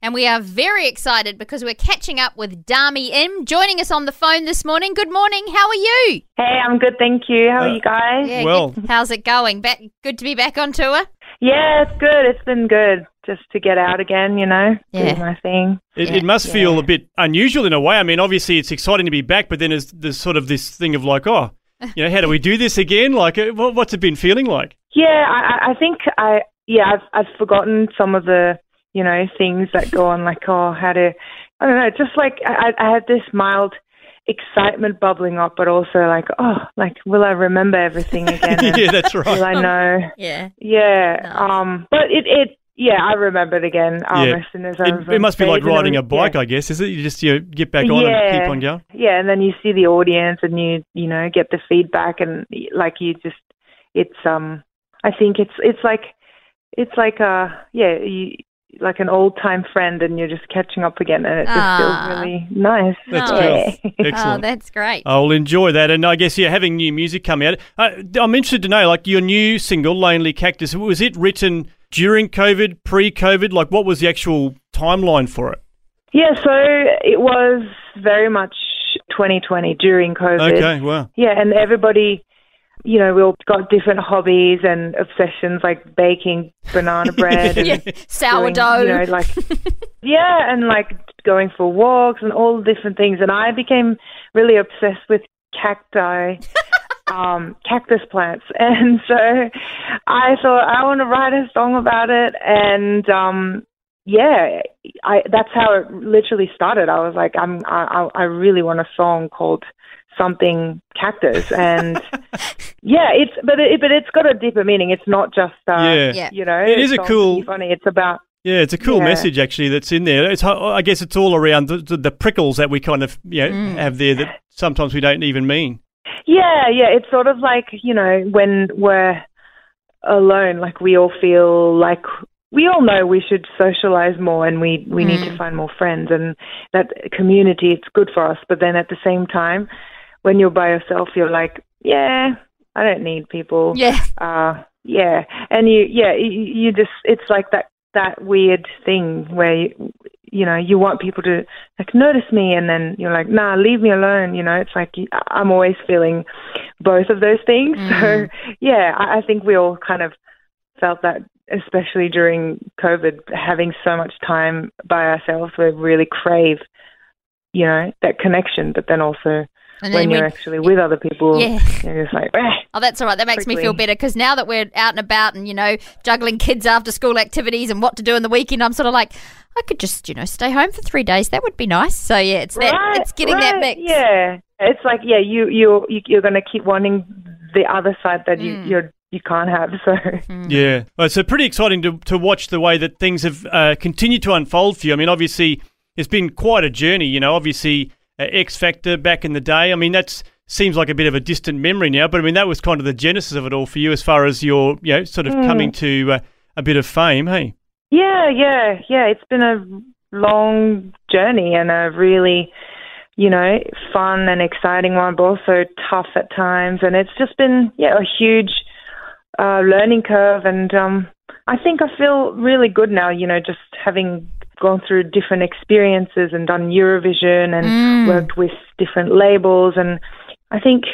And we are very excited because we're catching up with Dami Im, joining us on the phone this morning. Good morning. How are you? Hey, I'm good, thank you. How are Uh, you guys? Yeah, Well- good. how's it going? Back, good to be back on tour. Yeah, it's good. It's been good just to get out again, you know, Yeah. do my thing. It, Yeah. it must feel a bit unusual in a way. I mean, obviously it's exciting to be back, but then there's, there's sort of this thing of like, oh, you know, how do we do this again? Like, uh, what's it been feeling like? Yeah, I, I- I think I yeah I've I've forgotten some of the you know things that go on like oh how to I don't know just like I, I had this mild excitement bubbling up, but also like oh like will I remember everything again? and yeah, that's Will right. I know? Yeah. Yeah. Nice. Um. But it it yeah I remembered again. Um, Yeah. as soon as I was It, it must be like stage and riding a bike, Yeah. I guess, is it? You just you know, get back on and keep on going. Yeah, and then you see the audience and you you know get the feedback and like you just it's um I think it's it's like it's like uh yeah you like an old time friend and you're just catching up again and it just Ah. feels really nice. That's Nice. cool. Oh, Excellent. that's great. I'll enjoy that, and I guess yeah, having new music come out. Uh, I'm interested to know, like your new single, "Lonely Cactus." Was it written during COVID, pre-COVID? Like, what was the actual timeline for it? Yeah, so it was very much 2020 during COVID. Okay, wow. Yeah, and everybody, you know, we all got different hobbies and obsessions like baking banana bread and yeah. doing, Sourdough. you know, like yeah, and like going for walks and all different things. And I became really obsessed with cacti, um, cactus plants, and so I thought I want to write a song about it. And um, yeah, I that's how it literally started. I was like, I'm I I I really want a song called something cactus and yeah it's but it but it's got a deeper meaning it's not just uh Yeah. Yeah. you know It is a cool- funny it's about Yeah, it's a cool Yeah. message actually that's in there. It's I guess it's all around the, the, the prickles that we kind of you know Mm. have there that sometimes we don't even mean. Yeah, yeah. It's sort of like, you know, when we're alone, like we all feel like we all know we should socialize more and we, we need to Mm. find more friends and that community, it's good for us. But then at the same time, when you're by yourself, you're like, yeah, I don't need people. yeah. Uh, yeah. And you, yeah, you, you just, it's like that, that weird thing where, you, you know, you want people to like notice me and then you're like, nah, leave me alone. You know, it's like I'm always feeling both of those things. Mm. So yeah, I, I think we all kind of felt that, especially during COVID, having so much time by ourselves, we really crave, you know, that connection, but then also And when you're when, actually with other people, Yeah. you're just like, eh. Oh, that's all right. That makes me feel better because now that we're out and about and, you know, juggling kids after school activities and what to do in the weekend, I'm sort of like, I could just, you know, stay home for three days. That would be nice. So, yeah, it's that, Right, it's getting that mix. Yeah, it's like yeah, you you you- you're going to keep wanting the other side that you Mm. you're you can't have. So Yeah, well, so pretty exciting to to watch the way that things have uh, continued to unfold for you. I mean, obviously it's been quite a journey. You know, obviously uh, X Factor back in the day. I mean, that's seems like a bit of a distant memory now, but I mean that was kind of the genesis of it all for you, as far as your you know sort of Mm. coming to uh, a bit of fame. Hey. yeah, yeah, yeah. It's been a long journey and a really you know fun and exciting one, but also tough at times. And it's just been yeah a huge uh, learning curve. And um, I think I feel really good now. You know, just having gone through different experiences and done Eurovision and Mm. worked with different labels and I think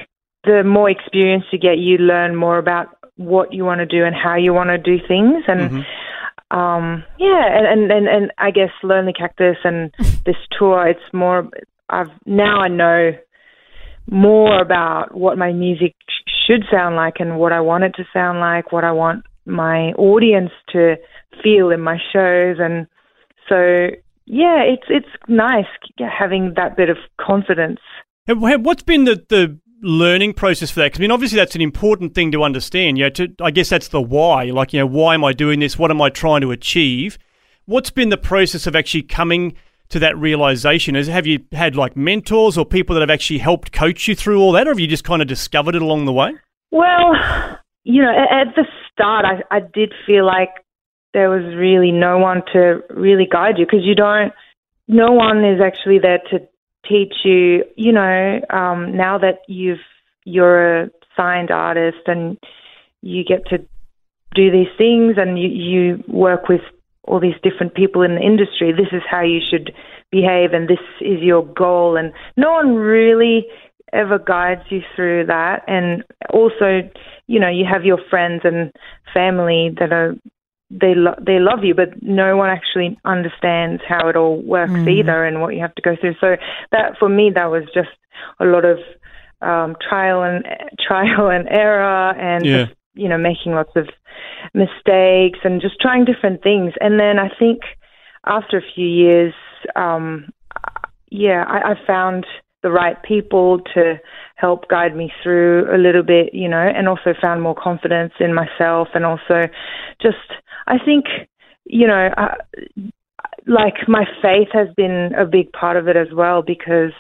the more experience you get you learn more about what you want to do and how you want to do things and Mhm. um yeah and, and and I guess Lonely Cactus and this tour it's more I've now I know more about what my music should sound like and what I want it to sound like what I want my audience to feel in my shows and so yeah it's it's nice having that bit of confidence What's been the, the learning process for that? 'Cause, I mean, obviously that's an important thing to understand. You know, to, I guess that's the why. Like, you know, why am I doing this? What am I trying to achieve? what's been the process of actually coming to that realization? Is have you had like mentors or people that have actually helped coach you through all that, or have you just kind of discovered it along the way? Well, you know, at, at the start, I, I did feel like there was really no one to really guide you because you don't. No one is actually there to teach you. You know, um, now that you've you're a signed artist and you get to do these things and you, you work with all these different people in the industry. This is how you should behave, and this is your goal. And no one really ever guides you through that. And also, you know, you have your friends and family that are they lo- they love you, but no one actually understands how it all works mm. either and what you have to go through. So that for me, that was just a lot of um, trial and trial and error, and yeah. You know, making lots of mistakes and just trying different things. And then I think after a few years, um, yeah, I, I found the right people to help guide me through a little bit, you know, and also found more confidence in myself and also just, I think, you know, uh, like my faith has been a big part of it as well because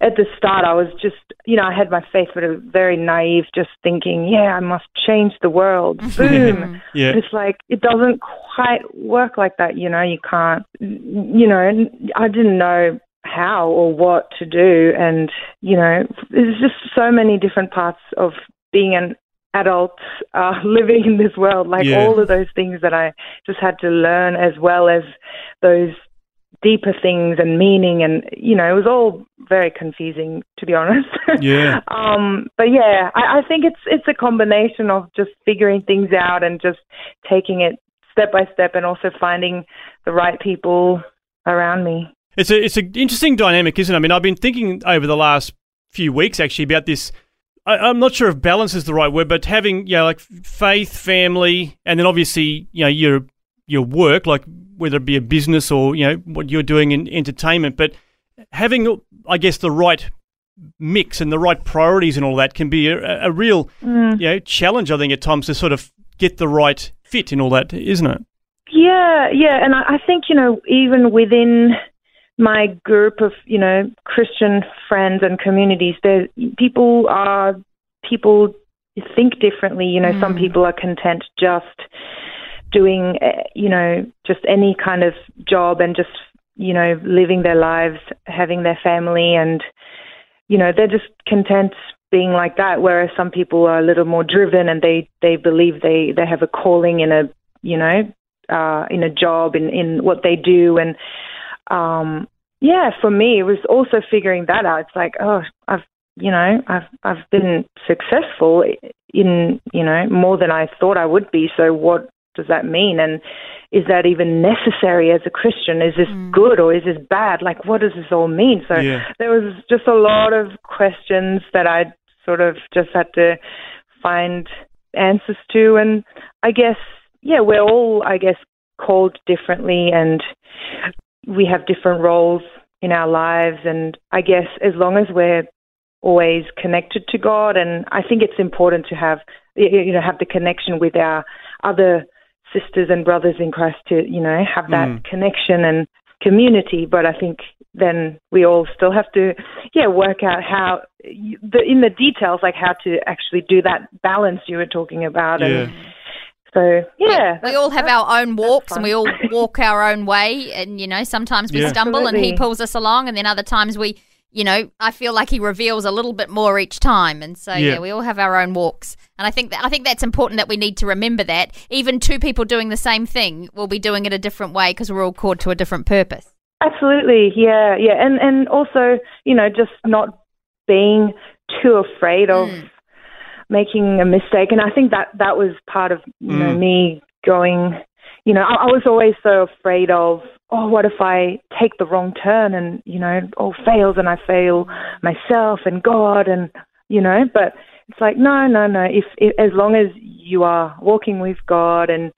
at the start, I was just, you know, I had my faith, but it was very naive, just thinking, yeah, I must change the world. Boom. yeah. It's like, it doesn't quite work like that, you know, you can't, you know, I didn't know how or what to do. And, you know, there's just so many different parts of being an adult uh, living in this world, like Yeah. all of those things that I just had to learn as well as those deeper things and meaning and you know it was all very confusing to be honest Yeah. um but yeah I, I think it's it's a combination of just figuring things out and just taking it step by step and also finding the right people around me It's a it's an interesting dynamic, isn't it? I mean, I've been thinking over the last few weeks actually about this. I, I'm not sure if balance is the right word, but having you know like faith, family, and then obviously you know your your work, like whether it be a business or you know what you're doing in entertainment, but having I guess the right mix and the right priorities and all that can be a, a real Mm. you know challenge. I think at times to sort of get the right fit in all that, isn't it? Yeah, yeah, and I, I think you know even within my group of you know Christian friends and communities, there people are people think differently. You know, some people are content just doing eh, you know just any kind of job and just you know living their lives, having their family, and you know they're just content being like that. Whereas some people are a little more driven and they they believe they they have a calling in a you know uh, in a job in in what they do. And um yeah for me it was also figuring that out. It's like oh i've you know i've i've been successful in you know more than i thought i would be. So what does that mean? And is that even necessary as a christian? Is this mm. good or is this bad? Like what does this all mean? So Yeah. there was just a lot of questions that i sort of just had to find answers to. And i guess yeah we're all i guess called differently and we have different roles in our lives. And i guess as long as we're always connected to god and i think it's important to have you know have the connection with our other sisters and brothers in christ to you know have that Mm. connection and community. But i think then we all still have to yeah work out how the in the details like how to actually do that balance you were talking about. And so yeah we all have our own walks and we all walk our own way. And you know sometimes we Yeah. stumble and he pulls us along. And then other times we you know i feel like he reveals a little bit more each time and so yeah, Yeah. we all have our own walks and i think that i think that's important that we need to remember that even two people doing the same thing will be doing it a different way because we're all called to a different purpose Absolutely, yeah, yeah, and and also you know just not being too afraid of Mm. making a mistake, and I think that that was part of you know Mm. me going. You know, I, I was always so afraid of oh, what if I take the wrong turn and you know all fails and I fail myself and God and you know, but it's like no, no, no. If, if as long as you are walking with God and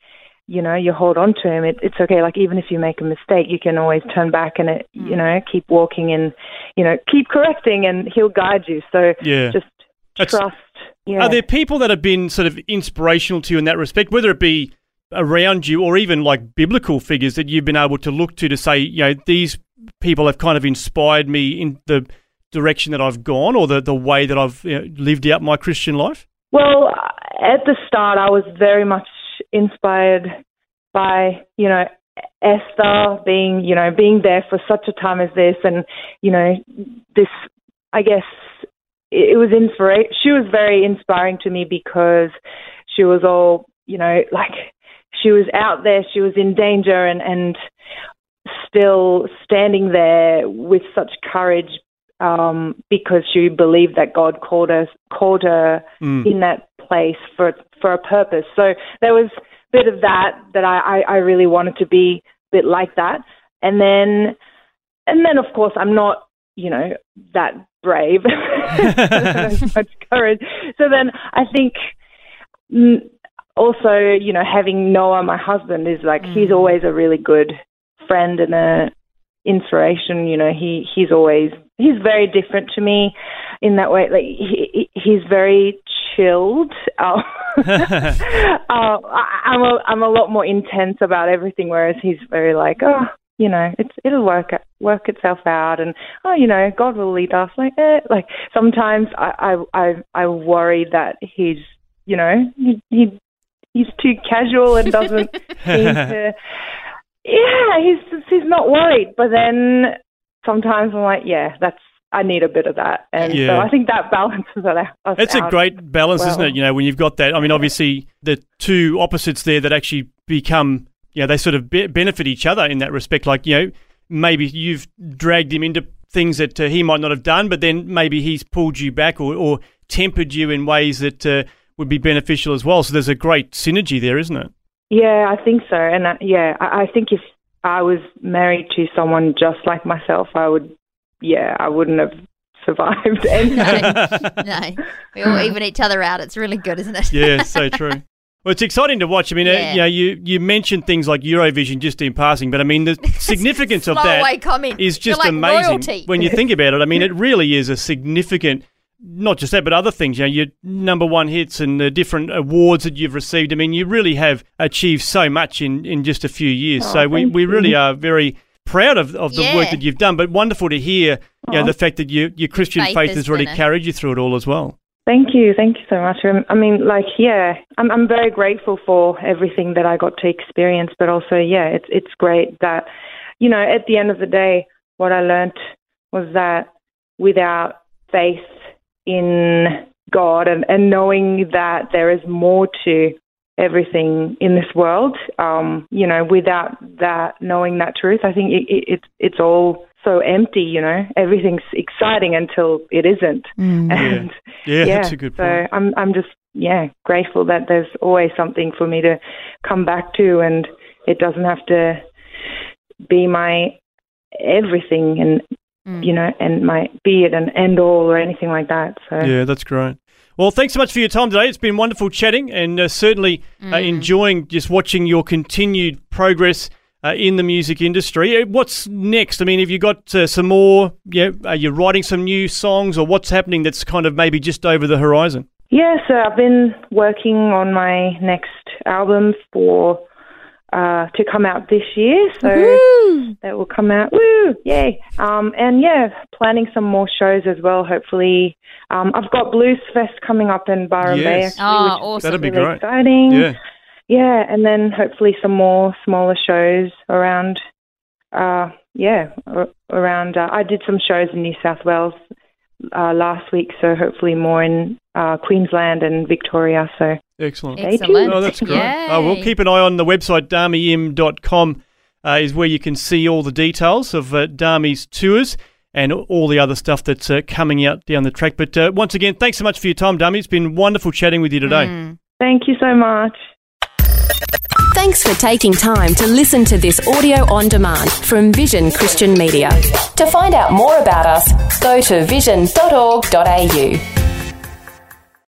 you know you hold on to him it, it's okay like even if you make a mistake you can always turn back and it you mm. know keep walking and you know keep correcting and he'll guide you so Yeah. just That's- trust yeah Are there people that have been sort of inspirational to you in that respect, whether it be around you, or even like biblical figures that you've been able to look to to say, you know, these people have kind of inspired me in the direction that I've gone or the, the way that I've you know, lived out my Christian life? Well, at the start, I was very much inspired by, you know, Esther being, you know, being there for such a time as this, and you know, this. I guess it was inspiration. She was very inspiring to me because she was all, you know, like she was out there, she was in danger, and and still standing there with such courage um, because she believed that God called her called her mm. in that place for for a purpose. So there was a bit of that that I, I, I really wanted to be a bit like that. And then and then of course I'm not, you know, that brave. much courage. So then I think mm, also, you know, having Noah, my husband, is like mm. he's always a really good friend and a inspiration. You know, he he's always he's very different to me in that way. Like he, he's very chilled. Uh, uh, I'm a I'm a lot more intense about everything, whereas he's very like, oh, you know, it's it'll work work itself out, and oh, you know, God will lead us. Like, eh. like sometimes I I I, I worry that he's, you know, he, he he's too casual and doesn't seem to. Yeah, he's he's not worried, but then sometimes I'm like, yeah, that's I need a bit of that, and yeah. so I think that balances it out. It's a great balance, well. isn't it? You know, when you've got that. I mean, obviously, the two opposites there that actually become, you know, they sort of be- benefit each other in that respect. Like, you know, maybe you've dragged him into things that uh, he might not have done, but then maybe he's pulled you back or, or tempered you in ways that uh, would be beneficial as well. So there's a great synergy there, isn't it? Yeah, I think so, and uh, yeah, I, I think if I was married to someone just like myself, I would, yeah, I wouldn't have survived anything. no, no, we all even each other out. It's really good, isn't it? yeah, so true. Well, it's exciting to watch. I mean, uh, yeah. you know, you, you mentioned things like Eurovision just in passing, but I mean, the significance of that is just like amazing royalty. when you think about it. I mean, it really is a significant not just that, but other things. You know, your number one hits and the different awards that you've received. I mean, you really have achieved so much in, in just a few years. Oh, so we, we really are very proud of, of the yeah. work that you've done. But wonderful to hear, you know, the fact that you, your Christian faith, faith has really carried you through it all as well. Thank you, thank you so much. Um, I mean, like, yeah, I'm I'm very grateful for everything that I got to experience, but also, yeah, it's it's great that, you know, at the end of the day, what I learned was that without faith in God and, and knowing that there is more to everything in this world. Um, you know, without that, knowing that truth, I think it, it, it's it's all so empty. You know, everything's exciting until it isn't. Mm. And yeah. yeah, yeah, that's a good point. So I'm I'm just yeah grateful that there's always something for me to come back to, and it doesn't have to be my everything and mm. you know, and my be it an end all or anything like that. So yeah, that's great. Well, thanks so much for your time today. It's been wonderful chatting and uh, certainly uh, mm. uh, enjoying just watching your continued progress uh, in the music industry. Uh, what's next? I mean, have you got uh, some more? Yeah, are you writing some new songs, or what's happening that's kind of maybe just over the horizon? Yeah, so I've been working on my next album for uh, to come out this year. So Woo! that will come out. Woo! Yay! Um, and yeah, planning some more shows as well. Hopefully, um, I've got Blues Fest coming up in Byron yes. Bay. Actually, oh, awesome! That'd be really great. Exciting. Yeah. Yeah, and then hopefully some more smaller shows around. Uh, yeah, around. Uh, I did some shows in New South Wales uh, last week, so hopefully more in uh, Queensland and Victoria. So excellent. Excellent. Oh, that's great. Uh, we'll keep an eye on the website damiim.com uh, is where you can see all the details of uh, Dami's tours and all the other stuff that's uh, coming out down the track. But uh, once again, thanks so much for your time, Dami. It's been wonderful chatting with you today. Mm. Thank you so much. Thanks for taking time to listen to this audio on demand from Vision Christian Media. To find out more about us, go to vision.org.au.